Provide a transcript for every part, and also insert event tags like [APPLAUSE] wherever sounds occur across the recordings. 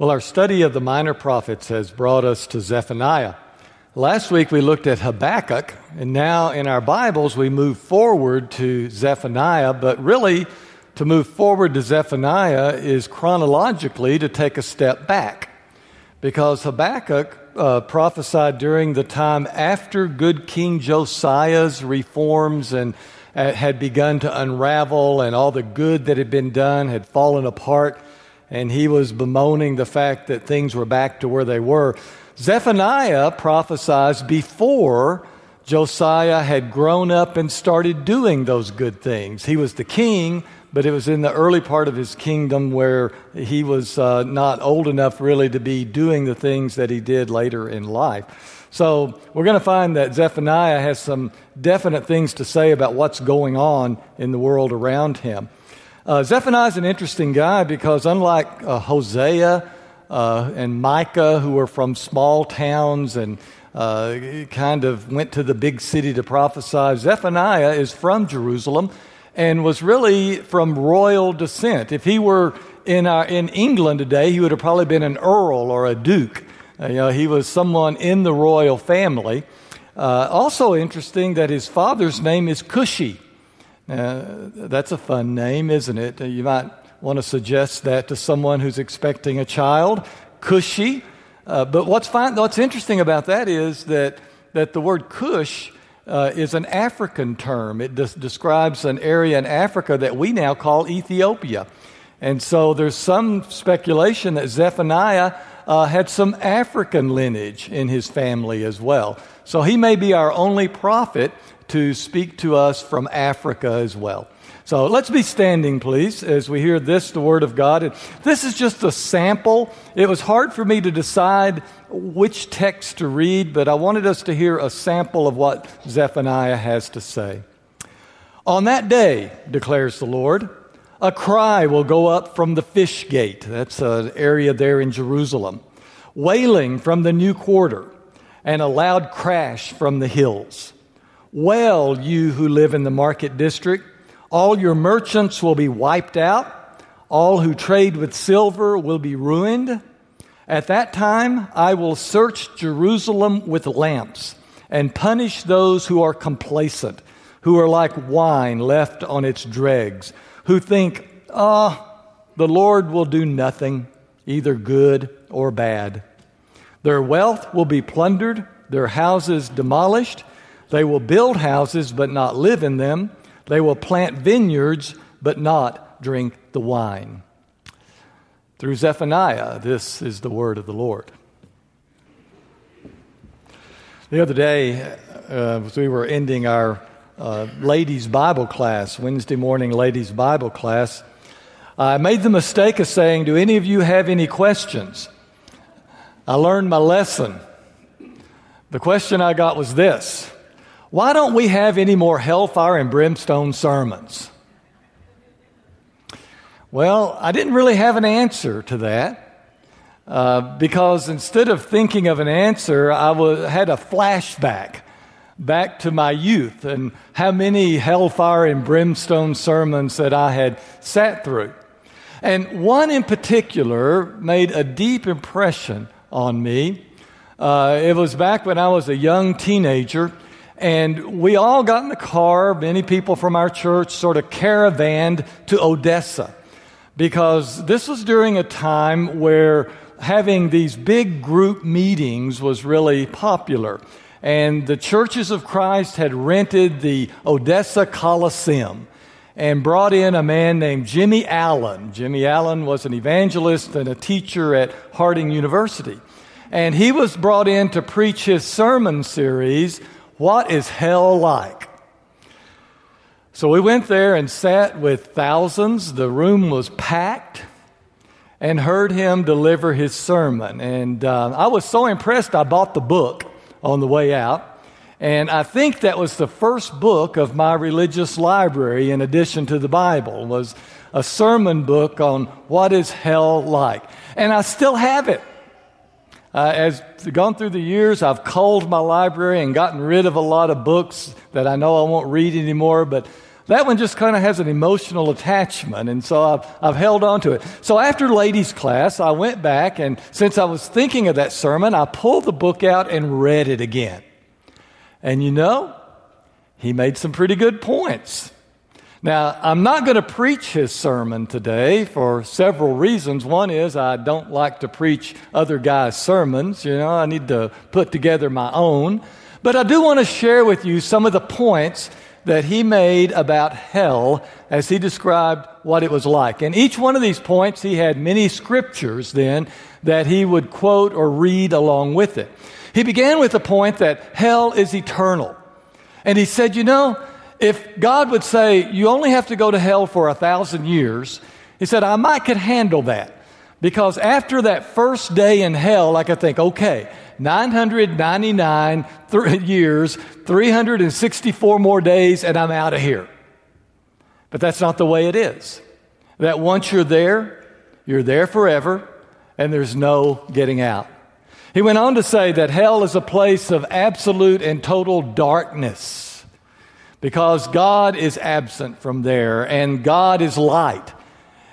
Well, our study of the minor prophets has brought us to Zephaniah. Last week we looked at Habakkuk, and now in our Bibles we move forward to Zephaniah, but really to move forward to Zephaniah is chronologically to take a step back. Because Habakkuk uh, prophesied during the time after good King Josiah's reforms and uh, had begun to unravel, and all the good that had been done had fallen apart and he was bemoaning the fact that things were back to where they were. Zephaniah prophesies before Josiah had grown up and started doing those good things. He was the king, but it was in the early part of his kingdom where he was uh, not old enough really to be doing the things that he did later in life. So we're going to find that Zephaniah has some definite things to say about what's going on in the world around him. Uh, Zephaniah is an interesting guy because, unlike uh, Hosea uh, and Micah, who were from small towns and uh, kind of went to the big city to prophesy, Zephaniah is from Jerusalem and was really from royal descent. If he were in, our, in England today, he would have probably been an earl or a duke. Uh, you know, he was someone in the royal family. Uh, also interesting that his father's name is Cushi. Uh, that's a fun name, isn't it? Uh, you might want to suggest that to someone who's expecting a child. Cushy. Uh, but what's, fine, what's interesting about that is that, that the word Cush uh, is an African term. It des- describes an area in Africa that we now call Ethiopia. And so there's some speculation that Zephaniah uh, had some African lineage in his family as well. So he may be our only prophet to speak to us from Africa as well. So let's be standing, please, as we hear this, the Word of God. And this is just a sample. It was hard for me to decide which text to read, but I wanted us to hear a sample of what Zephaniah has to say. On that day, declares the Lord, a cry will go up from the fish gate. That's an area there in Jerusalem. Wailing from the new quarter, and a loud crash from the hills. Well, you who live in the market district, all your merchants will be wiped out, all who trade with silver will be ruined. At that time, I will search Jerusalem with lamps and punish those who are complacent, who are like wine left on its dregs, who think, ah, oh, the Lord will do nothing, either good or bad. Their wealth will be plundered, their houses demolished they will build houses but not live in them. They will plant vineyards but not drink the wine. Through Zephaniah, this is the word of the Lord. The other day, uh, we were ending our uh, ladies' Bible class, Wednesday morning ladies' Bible class, I made the mistake of saying, Do any of you have any questions? I learned my lesson. The question I got was this why don't we have any more hellfire and brimstone sermons? Well, I didn't really have an answer to that uh, because instead of thinking of an answer, I was, had a flashback back to my youth and how many hellfire and brimstone sermons that I had sat through. And one in particular made a deep impression on me. Uh, it was back when I was a young teenager and we all got in the car, many people from our church sort of caravanned to Odessa because this was during a time where having these big group meetings was really popular. And the churches of Christ had rented the Odessa Coliseum and brought in a man named Jimmy Allen. Jimmy Allen was an evangelist and a teacher at Harding University. And he was brought in to preach his sermon series what is hell like? So we went there and sat with thousands. The room was packed and heard him deliver his sermon. And uh, I was so impressed, I bought the book on the way out. And I think that was the first book of my religious library, in addition to the Bible, was a sermon book on what is hell like. And I still have it. Uh, as gone through the years, I've culled my library and gotten rid of a lot of books that I know I won't read anymore. But that one just kind of has an emotional attachment, and so I've, I've held on to it. So after ladies' class, I went back, and since I was thinking of that sermon, I pulled the book out and read it again. And you know, he made some pretty good points. Now, I'm not going to preach his sermon today for several reasons. One is I don't like to preach other guys' sermons. You know, I need to put together my own. But I do want to share with you some of the points that he made about hell as he described what it was like. And each one of these points, he had many scriptures then that he would quote or read along with it. He began with the point that hell is eternal. And he said, you know, if God would say, you only have to go to hell for a thousand years, he said, I might could handle that. Because after that first day in hell, I could think, okay, 999 th- years, 364 more days, and I'm out of here. But that's not the way it is. That once you're there, you're there forever, and there's no getting out. He went on to say that hell is a place of absolute and total darkness because God is absent from there and God is light.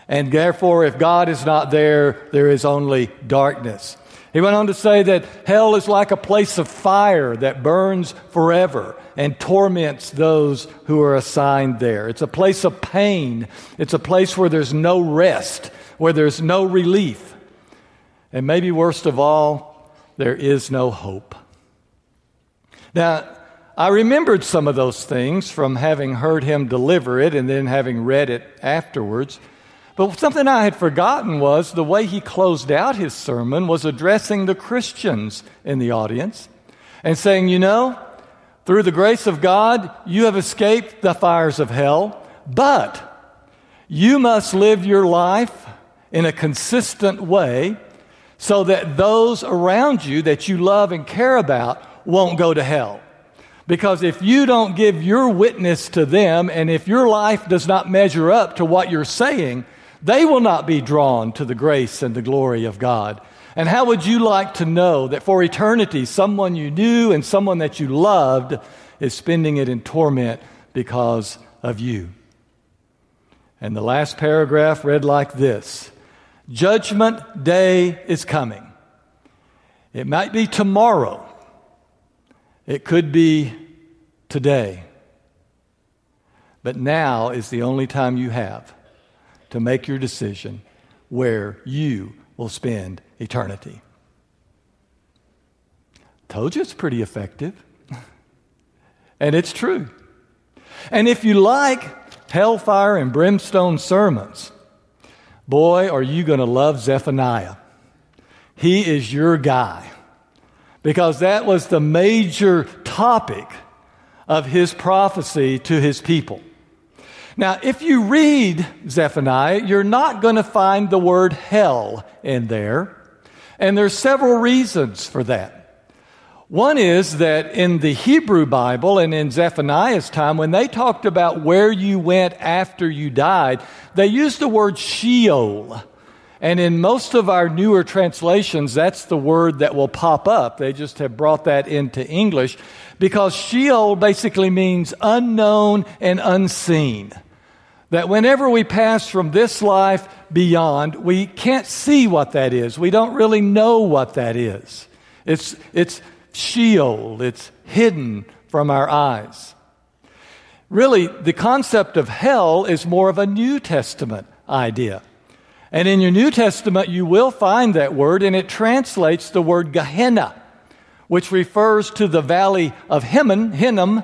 And therefore, if God is not there, there is only darkness. He went on to say that hell is like a place of fire that burns forever and torments those who are assigned there. It's a place of pain. It's a place where there's no rest, where there's no relief. And maybe worst of all, there is no hope. Now, I remembered some of those things from having heard him deliver it and then having read it afterwards. But something I had forgotten was the way he closed out his sermon was addressing the Christians in the audience and saying, You know, through the grace of God, you have escaped the fires of hell, but you must live your life in a consistent way so that those around you that you love and care about won't go to hell. Because if you don't give your witness to them, and if your life does not measure up to what you're saying, they will not be drawn to the grace and the glory of God. And how would you like to know that for eternity, someone you knew and someone that you loved is spending it in torment because of you? And the last paragraph read like this Judgment day is coming. It might be tomorrow. It could be today. But now is the only time you have to make your decision where you will spend eternity. Told you it's pretty effective. [LAUGHS] and it's true. And if you like hellfire and brimstone sermons, boy, are you going to love Zephaniah. He is your guy because that was the major topic of his prophecy to his people. Now, if you read Zephaniah, you're not going to find the word hell in there, and there's several reasons for that. One is that in the Hebrew Bible and in Zephaniah's time, when they talked about where you went after you died, they used the word Sheol and in most of our newer translations, that's the word that will pop up. They just have brought that into English because Sheol basically means unknown and unseen. That whenever we pass from this life beyond, we can't see what that is. We don't really know what that is. It's, it's Sheol, it's hidden from our eyes. Really, the concept of hell is more of a New Testament idea. And in your New Testament, you will find that word, and it translates the word Gehenna, which refers to the valley of Hinnom, Hinnom,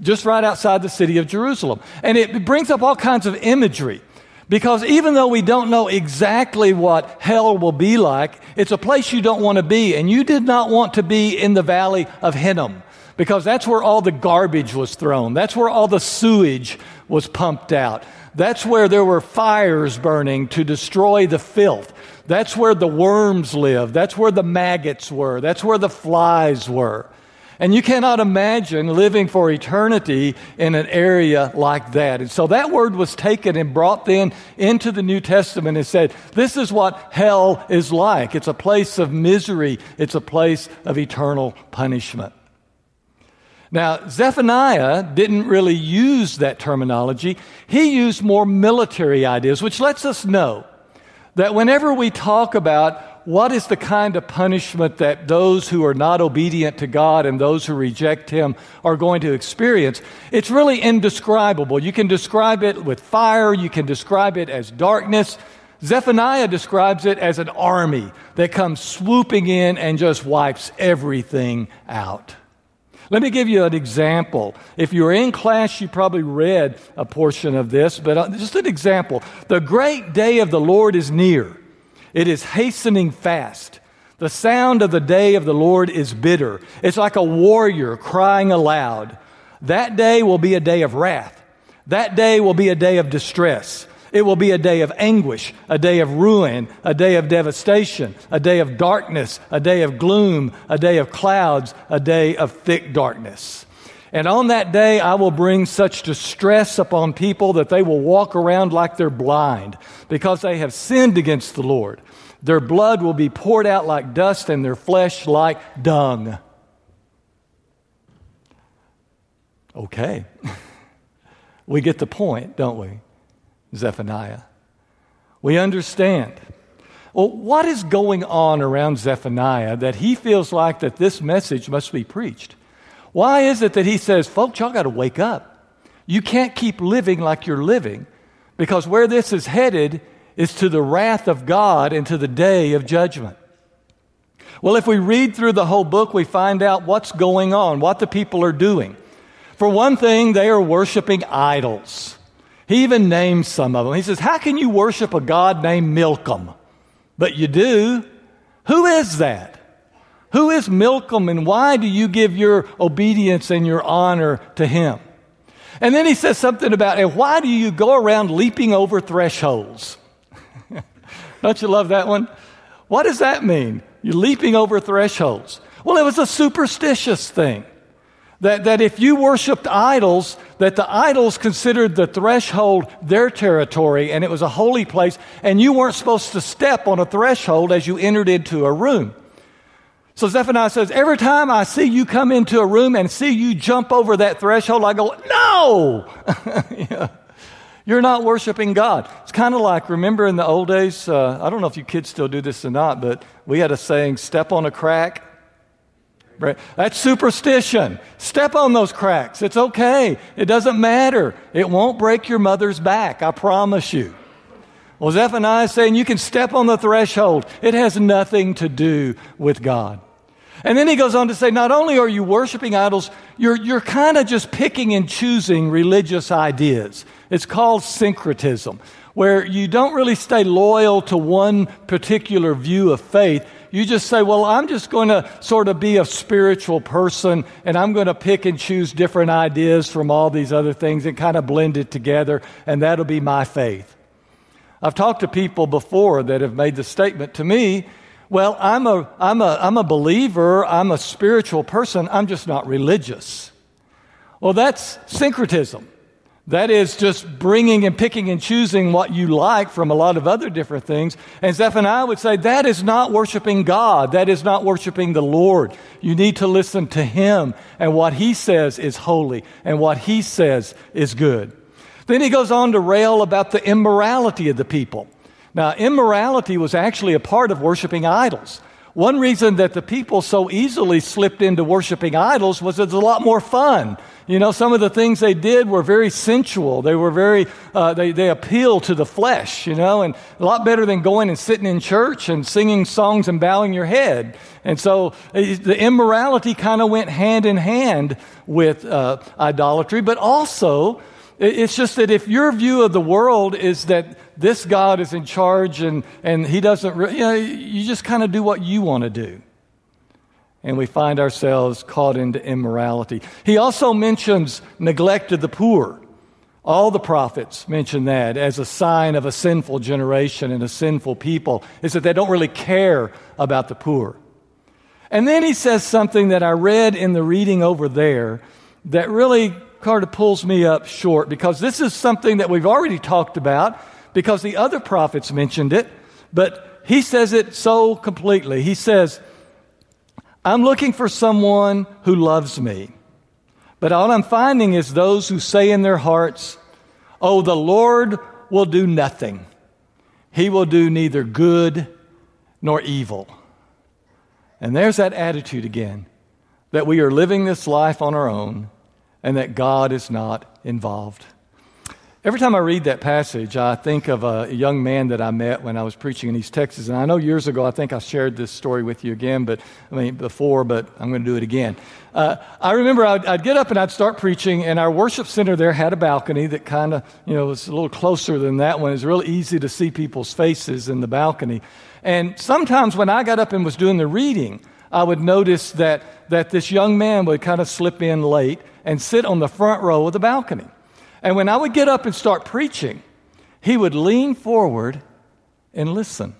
just right outside the city of Jerusalem. And it brings up all kinds of imagery. Because even though we don't know exactly what hell will be like, it's a place you don't want to be. And you did not want to be in the valley of Hinnom because that's where all the garbage was thrown. That's where all the sewage was pumped out. That's where there were fires burning to destroy the filth. That's where the worms lived. That's where the maggots were. That's where the flies were. And you cannot imagine living for eternity in an area like that. And so that word was taken and brought then into the New Testament and said, this is what hell is like. It's a place of misery. It's a place of eternal punishment. Now, Zephaniah didn't really use that terminology. He used more military ideas, which lets us know that whenever we talk about what is the kind of punishment that those who are not obedient to God and those who reject Him are going to experience, it's really indescribable. You can describe it with fire, you can describe it as darkness. Zephaniah describes it as an army that comes swooping in and just wipes everything out. Let me give you an example. If you were in class, you probably read a portion of this, but uh, just an example. The great day of the Lord is near. It is hastening fast. The sound of the day of the Lord is bitter. It's like a warrior crying aloud. That day will be a day of wrath. That day will be a day of distress. It will be a day of anguish, a day of ruin, a day of devastation, a day of darkness, a day of gloom, a day of clouds, a day of thick darkness. And on that day, I will bring such distress upon people that they will walk around like they're blind because they have sinned against the Lord. Their blood will be poured out like dust and their flesh like dung. Okay. [LAUGHS] we get the point, don't we? Zephaniah. We understand. Well, what is going on around Zephaniah that he feels like that this message must be preached? Why is it that he says, folks, y'all got to wake up? You can't keep living like you're living because where this is headed is to the wrath of God and to the day of judgment. Well, if we read through the whole book, we find out what's going on, what the people are doing. For one thing, they are worshiping idols. He even names some of them. He says, How can you worship a God named Milcom? But you do. Who is that? Who is Milcom and why do you give your obedience and your honor to him? And then he says something about, and why do you go around leaping over thresholds? [LAUGHS] Don't you love that one? What does that mean? You're leaping over thresholds. Well, it was a superstitious thing. That, that if you worshiped idols, that the idols considered the threshold their territory and it was a holy place, and you weren't supposed to step on a threshold as you entered into a room. So Zephaniah says, Every time I see you come into a room and see you jump over that threshold, I go, No! [LAUGHS] yeah. You're not worshiping God. It's kind of like, remember in the old days, uh, I don't know if you kids still do this or not, but we had a saying, step on a crack. Right? That's superstition. Step on those cracks. It's okay. It doesn't matter. It won't break your mother's back. I promise you. Well, Zephaniah is saying you can step on the threshold. It has nothing to do with God. And then he goes on to say, not only are you worshiping idols, you're, you're kind of just picking and choosing religious ideas. It's called syncretism, where you don't really stay loyal to one particular view of faith. You just say, well, I'm just going to sort of be a spiritual person and I'm going to pick and choose different ideas from all these other things and kind of blend it together, and that'll be my faith. I've talked to people before that have made the statement to me, well, I'm a, I'm a, I'm a believer, I'm a spiritual person, I'm just not religious. Well, that's syncretism. That is just bringing and picking and choosing what you like from a lot of other different things. And Zephaniah would say that is not worshiping God. That is not worshiping the Lord. You need to listen to Him and what He says is holy and what He says is good. Then he goes on to rail about the immorality of the people. Now, immorality was actually a part of worshiping idols. One reason that the people so easily slipped into worshiping idols was it's a lot more fun. You know, some of the things they did were very sensual. They were very, uh, they, they appeal to the flesh, you know, and a lot better than going and sitting in church and singing songs and bowing your head. And so eh, the immorality kind of went hand in hand with uh, idolatry, but also it's just that if your view of the world is that this God is in charge and, and he doesn't, you know, you just kind of do what you want to do. And we find ourselves caught into immorality. He also mentions neglect of the poor. All the prophets mention that as a sign of a sinful generation and a sinful people, is that they don't really care about the poor. And then he says something that I read in the reading over there that really kind of pulls me up short because this is something that we've already talked about because the other prophets mentioned it, but he says it so completely. He says, I'm looking for someone who loves me. But all I'm finding is those who say in their hearts, Oh, the Lord will do nothing. He will do neither good nor evil. And there's that attitude again that we are living this life on our own and that God is not involved. Every time I read that passage, I think of a young man that I met when I was preaching in East Texas. And I know years ago, I think I shared this story with you again, but I mean, before, but I'm going to do it again. Uh, I remember I'd, I'd, get up and I'd start preaching, and our worship center there had a balcony that kind of, you know, was a little closer than that one. It's really easy to see people's faces in the balcony. And sometimes when I got up and was doing the reading, I would notice that, that this young man would kind of slip in late and sit on the front row of the balcony. And when I would get up and start preaching, he would lean forward and listen.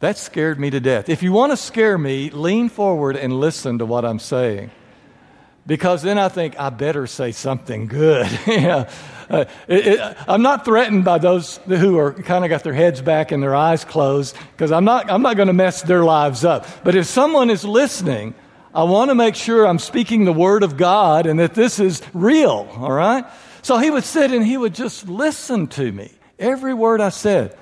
That scared me to death. If you want to scare me, lean forward and listen to what I'm saying. Because then I think I better say something good. [LAUGHS] yeah. Uh, it, it, I'm not threatened by those who are kind of got their heads back and their eyes closed because I'm not, I'm not going to mess their lives up. But if someone is listening, I want to make sure I'm speaking the word of God and that this is real, all right? So he would sit and he would just listen to me, every word I said.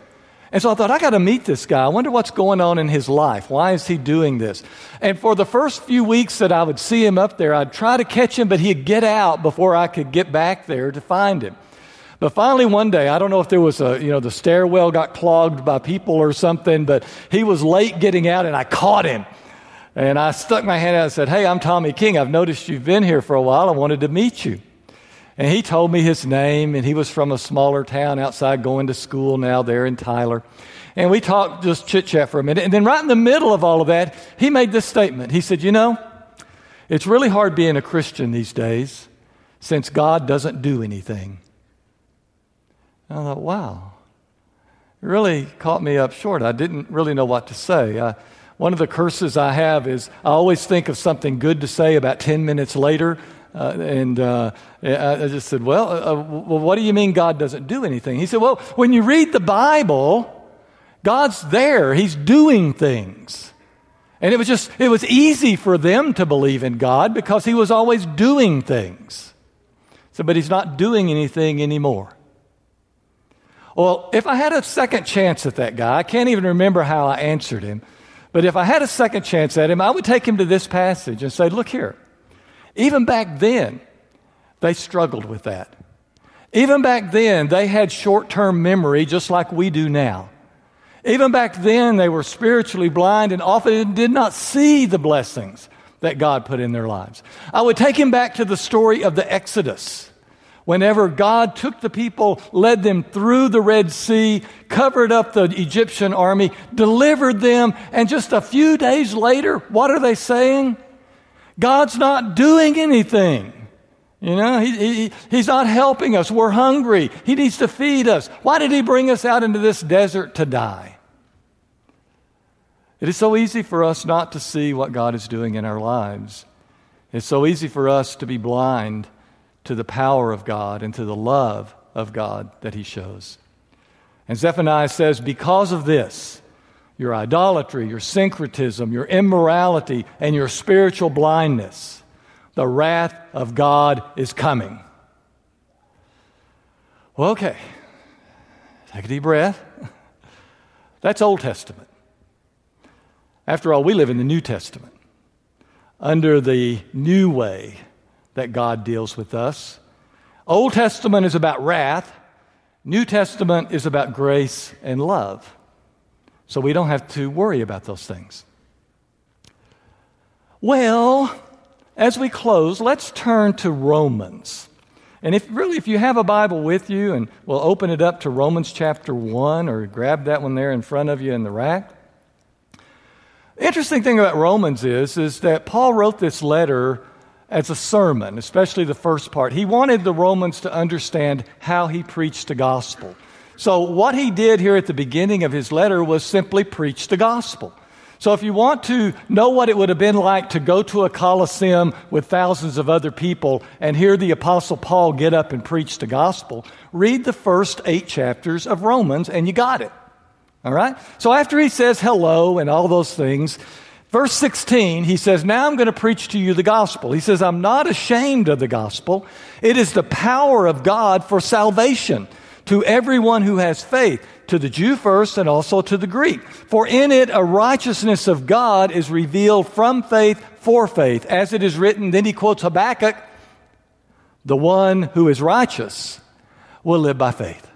And so I thought, I got to meet this guy. I wonder what's going on in his life. Why is he doing this? And for the first few weeks that I would see him up there, I'd try to catch him, but he'd get out before I could get back there to find him. But finally, one day, I don't know if there was a, you know, the stairwell got clogged by people or something, but he was late getting out and I caught him. And I stuck my hand out and said, Hey, I'm Tommy King. I've noticed you've been here for a while. I wanted to meet you. And he told me his name, and he was from a smaller town outside going to school now there in Tyler. And we talked, just chit chat for a minute. And then, right in the middle of all of that, he made this statement. He said, You know, it's really hard being a Christian these days since God doesn't do anything. And I thought, wow, it really caught me up short. I didn't really know what to say. I, one of the curses I have is I always think of something good to say about 10 minutes later, uh, and uh, I just said, well, uh, uh, well, what do you mean God doesn't do anything? He said, Well, when you read the Bible, God's there, He's doing things. And it was just, it was easy for them to believe in God because He was always doing things. So, but He's not doing anything anymore. Well, if I had a second chance at that guy, I can't even remember how I answered him, but if I had a second chance at him, I would take him to this passage and say, Look here. Even back then, they struggled with that. Even back then, they had short term memory just like we do now. Even back then, they were spiritually blind and often did not see the blessings that God put in their lives. I would take him back to the story of the Exodus. Whenever God took the people, led them through the Red Sea, covered up the Egyptian army, delivered them, and just a few days later, what are they saying? God's not doing anything. You know, he, he, he's not helping us. We're hungry. He needs to feed us. Why did he bring us out into this desert to die? It is so easy for us not to see what God is doing in our lives. It's so easy for us to be blind to the power of God and to the love of God that he shows. And Zephaniah says, because of this, your idolatry, your syncretism, your immorality, and your spiritual blindness, the wrath of God is coming. Well, okay. Take a deep breath. [LAUGHS] That's Old Testament. After all, we live in the New Testament under the new way that God deals with us. Old Testament is about wrath, New Testament is about grace and love. So we don't have to worry about those things. Well, as we close, let's turn to Romans. And if really, if you have a Bible with you, and we'll open it up to Romans chapter 1 or grab that one there in front of you in the rack. Interesting thing about Romans is, is that Paul wrote this letter as a sermon, especially the first part. He wanted the Romans to understand how he preached the gospel. So, what he did here at the beginning of his letter was simply preach the gospel. So, if you want to know what it would have been like to go to a coliseum with thousands of other people and hear the Apostle Paul get up and preach the gospel, read the first eight chapters of Romans and you got it. All right? So, after he says hello and all those things, Verse 16, he says, Now I'm going to preach to you the gospel. He says, I'm not ashamed of the gospel. It is the power of God for salvation to everyone who has faith, to the Jew first and also to the Greek. For in it a righteousness of God is revealed from faith for faith. As it is written, then he quotes Habakkuk, the one who is righteous will live by faith.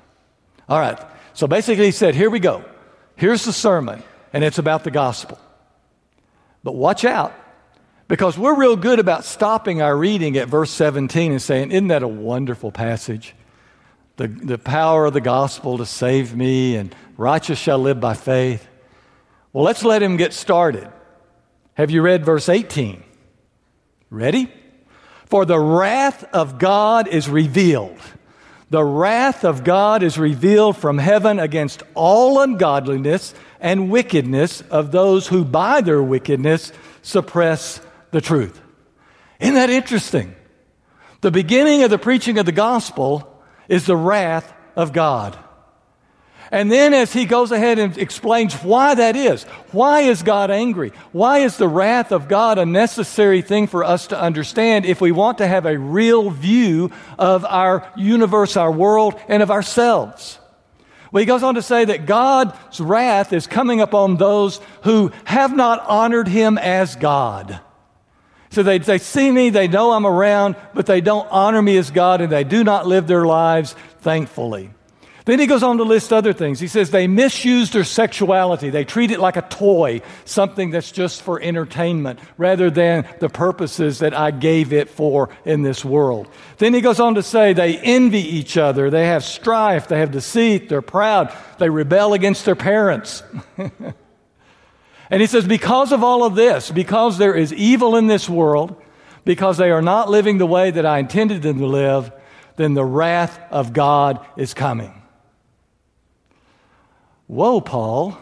All right. So basically, he said, Here we go. Here's the sermon, and it's about the gospel. But watch out, because we're real good about stopping our reading at verse 17 and saying, Isn't that a wonderful passage? The, the power of the gospel to save me, and righteous shall live by faith. Well, let's let him get started. Have you read verse 18? Ready? For the wrath of God is revealed. The wrath of God is revealed from heaven against all ungodliness and wickedness of those who by their wickedness suppress the truth. Isn't that interesting? The beginning of the preaching of the gospel is the wrath of God. And then, as he goes ahead and explains why that is, why is God angry? Why is the wrath of God a necessary thing for us to understand if we want to have a real view of our universe, our world, and of ourselves? Well, he goes on to say that God's wrath is coming upon those who have not honored him as God. So they, they see me, they know I'm around, but they don't honor me as God, and they do not live their lives thankfully. Then he goes on to list other things. He says they misuse their sexuality. They treat it like a toy, something that's just for entertainment, rather than the purposes that I gave it for in this world. Then he goes on to say they envy each other. They have strife. They have deceit. They're proud. They rebel against their parents. [LAUGHS] and he says, because of all of this, because there is evil in this world, because they are not living the way that I intended them to live, then the wrath of God is coming. Whoa, Paul,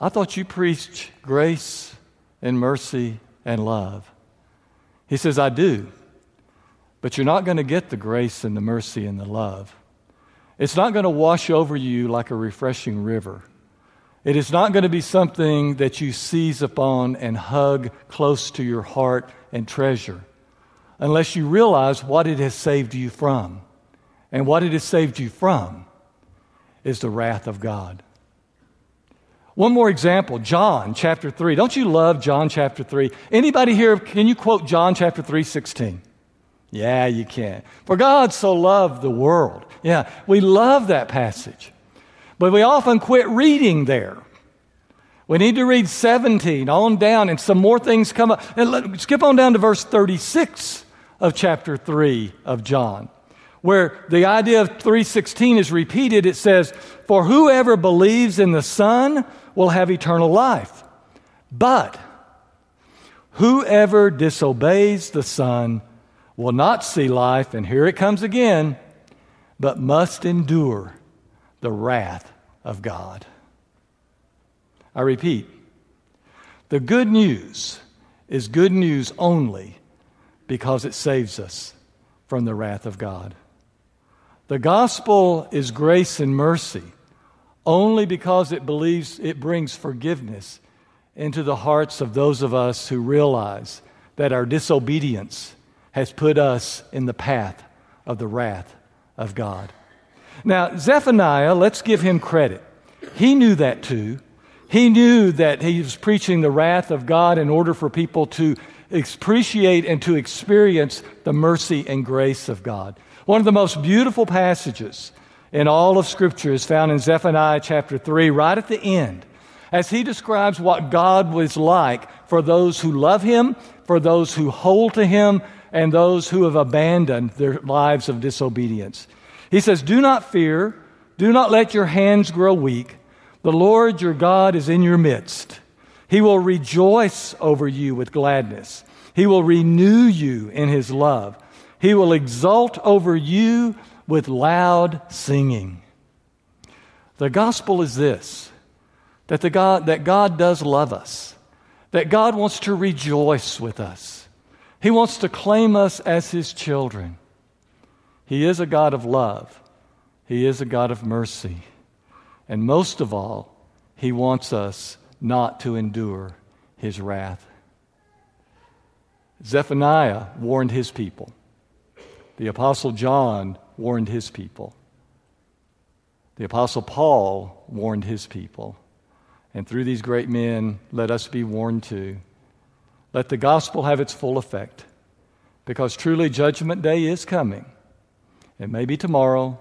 I thought you preached grace and mercy and love. He says, I do. But you're not going to get the grace and the mercy and the love. It's not going to wash over you like a refreshing river. It is not going to be something that you seize upon and hug close to your heart and treasure unless you realize what it has saved you from. And what it has saved you from is the wrath of God. One more example, John chapter 3. Don't you love John chapter 3? Anybody here, can you quote John chapter 3, 16? Yeah, you can. For God so loved the world. Yeah, we love that passage. But we often quit reading there. We need to read 17 on down, and some more things come up. And let, skip on down to verse 36 of chapter 3 of John where the idea of 316 is repeated it says for whoever believes in the son will have eternal life. But whoever disobeys the Son will not see life, and here it comes again, but must endure the wrath of God. I repeat, the good news is good news only because it saves us from the wrath of God. The gospel is grace and mercy only because it believes it brings forgiveness into the hearts of those of us who realize that our disobedience has put us in the path of the wrath of God. Now, Zephaniah, let's give him credit. He knew that too. He knew that he was preaching the wrath of God in order for people to appreciate and to experience the mercy and grace of God. One of the most beautiful passages in all of Scripture is found in Zephaniah chapter 3, right at the end, as he describes what God was like for those who love him, for those who hold to him, and those who have abandoned their lives of disobedience. He says, Do not fear, do not let your hands grow weak. The Lord your God is in your midst. He will rejoice over you with gladness. He will renew you in his love. He will exult over you with loud singing. The gospel is this that, the God, that God does love us, that God wants to rejoice with us, He wants to claim us as His children. He is a God of love, He is a God of mercy, and most of all, He wants us not to endure his wrath. Zephaniah warned his people. The Apostle John warned his people. The Apostle Paul warned his people. And through these great men, let us be warned too. Let the gospel have its full effect. Because truly, Judgment Day is coming. It may be tomorrow,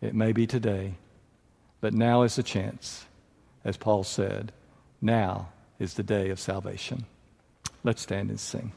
it may be today, but now is the chance. As Paul said, now is the day of salvation. Let's stand and sing.